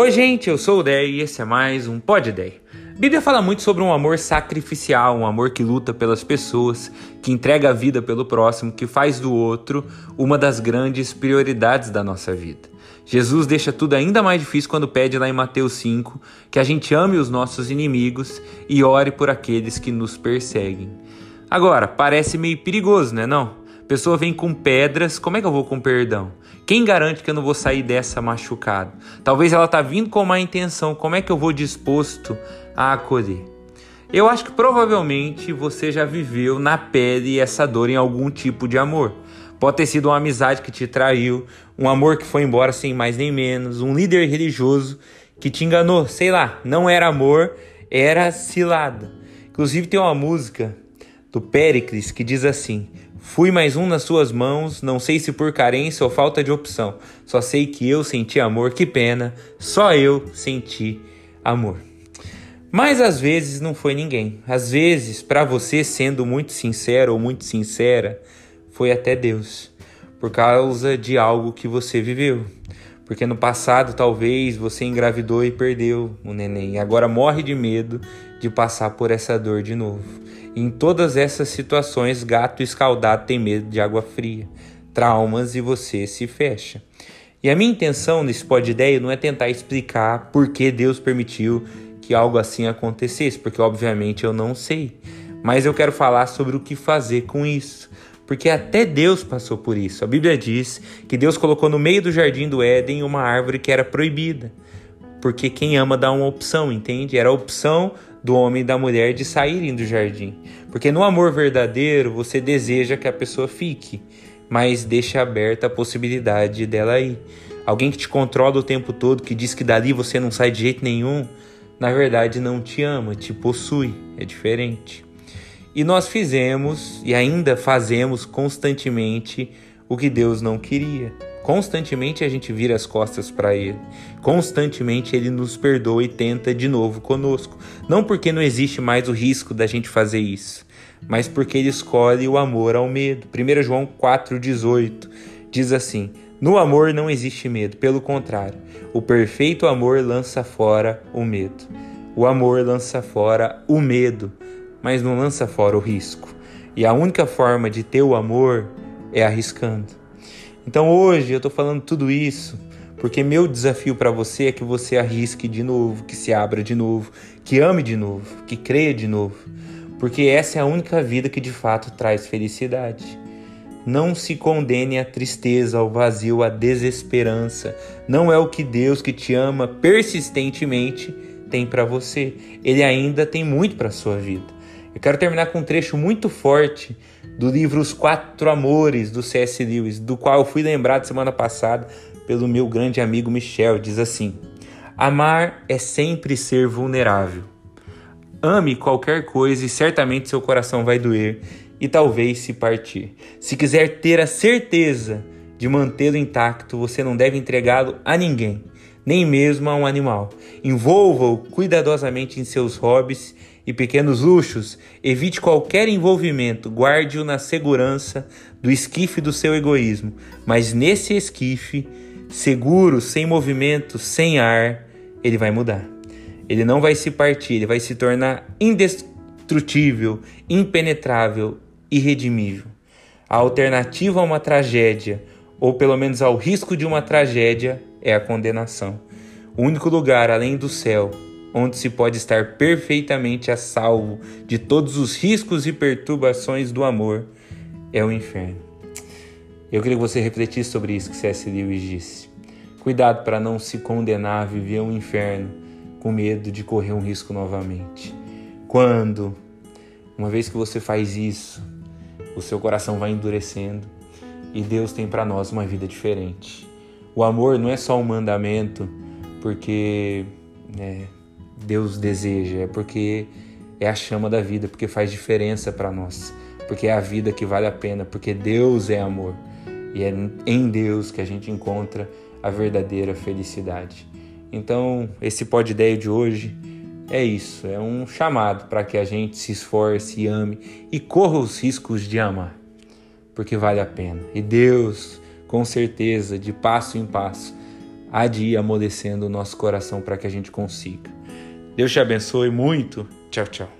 Oi, gente, eu sou o Dei e esse é mais um Pod. A Bíblia fala muito sobre um amor sacrificial, um amor que luta pelas pessoas, que entrega a vida pelo próximo, que faz do outro uma das grandes prioridades da nossa vida. Jesus deixa tudo ainda mais difícil quando pede lá em Mateus 5 que a gente ame os nossos inimigos e ore por aqueles que nos perseguem. Agora, parece meio perigoso, né não? Pessoa vem com pedras, como é que eu vou com perdão? Quem garante que eu não vou sair dessa machucado? Talvez ela tá vindo com má intenção. Como é que eu vou disposto a acolher? Eu acho que provavelmente você já viveu na pele essa dor em algum tipo de amor. Pode ter sido uma amizade que te traiu, um amor que foi embora sem mais nem menos, um líder religioso que te enganou, sei lá, não era amor, era cilada. Inclusive tem uma música do Péricles que diz assim: Fui mais um nas suas mãos, não sei se por carência ou falta de opção. Só sei que eu senti amor, que pena, só eu senti amor. Mas às vezes não foi ninguém. Às vezes, para você sendo muito sincero ou muito sincera, foi até Deus, por causa de algo que você viveu. Porque no passado talvez você engravidou e perdeu o neném, agora morre de medo de passar por essa dor de novo. Em todas essas situações, gato escaldado tem medo de água fria, traumas e você se fecha. E a minha intenção nesse pod ideia não é tentar explicar por que Deus permitiu que algo assim acontecesse, porque obviamente eu não sei. Mas eu quero falar sobre o que fazer com isso. Porque até Deus passou por isso. A Bíblia diz que Deus colocou no meio do jardim do Éden uma árvore que era proibida. Porque quem ama dá uma opção, entende? Era a opção do homem e da mulher de saírem do jardim. Porque no amor verdadeiro você deseja que a pessoa fique, mas deixa aberta a possibilidade dela ir. Alguém que te controla o tempo todo, que diz que dali você não sai de jeito nenhum, na verdade não te ama, te possui. É diferente. E nós fizemos e ainda fazemos constantemente o que Deus não queria. Constantemente a gente vira as costas para Ele. Constantemente Ele nos perdoa e tenta de novo conosco. Não porque não existe mais o risco da gente fazer isso, mas porque Ele escolhe o amor ao medo. 1 João 4,18 diz assim: No amor não existe medo, pelo contrário, o perfeito amor lança fora o medo. O amor lança fora o medo, mas não lança fora o risco. E a única forma de ter o amor é arriscando. Então hoje eu estou falando tudo isso porque meu desafio para você é que você arrisque de novo, que se abra de novo, que ame de novo, que creia de novo, porque essa é a única vida que de fato traz felicidade. Não se condene à tristeza, ao vazio, à desesperança. Não é o que Deus que te ama persistentemente tem para você. Ele ainda tem muito para sua vida. Eu quero terminar com um trecho muito forte do livro Os Quatro Amores do C.S. Lewis, do qual eu fui lembrado semana passada pelo meu grande amigo Michel. Diz assim: Amar é sempre ser vulnerável. Ame qualquer coisa e certamente seu coração vai doer e talvez se partir. Se quiser ter a certeza de mantê-lo intacto, você não deve entregá-lo a ninguém, nem mesmo a um animal. Envolva-o cuidadosamente em seus hobbies e pequenos luxos, evite qualquer envolvimento, guarde-o na segurança do esquife do seu egoísmo. Mas nesse esquife, seguro, sem movimento, sem ar, ele vai mudar. Ele não vai se partir, ele vai se tornar indestrutível, impenetrável, irredimível. A alternativa a uma tragédia, ou pelo menos ao risco de uma tragédia, é a condenação. O único lugar além do céu onde se pode estar perfeitamente a salvo de todos os riscos e perturbações do amor, é o inferno. Eu queria que você refletisse sobre isso que C.S. Lewis disse. Cuidado para não se condenar a viver um inferno com medo de correr um risco novamente. Quando, uma vez que você faz isso, o seu coração vai endurecendo e Deus tem para nós uma vida diferente. O amor não é só um mandamento, porque né, Deus deseja, é porque é a chama da vida, porque faz diferença para nós, porque é a vida que vale a pena, porque Deus é amor e é em Deus que a gente encontra a verdadeira felicidade. Então, esse pod ideia de hoje é isso, é um chamado para que a gente se esforce e ame e corra os riscos de amar, porque vale a pena. E Deus, com certeza, de passo em passo, há de ir amolecendo o nosso coração para que a gente consiga. Deus te abençoe muito. Tchau, tchau.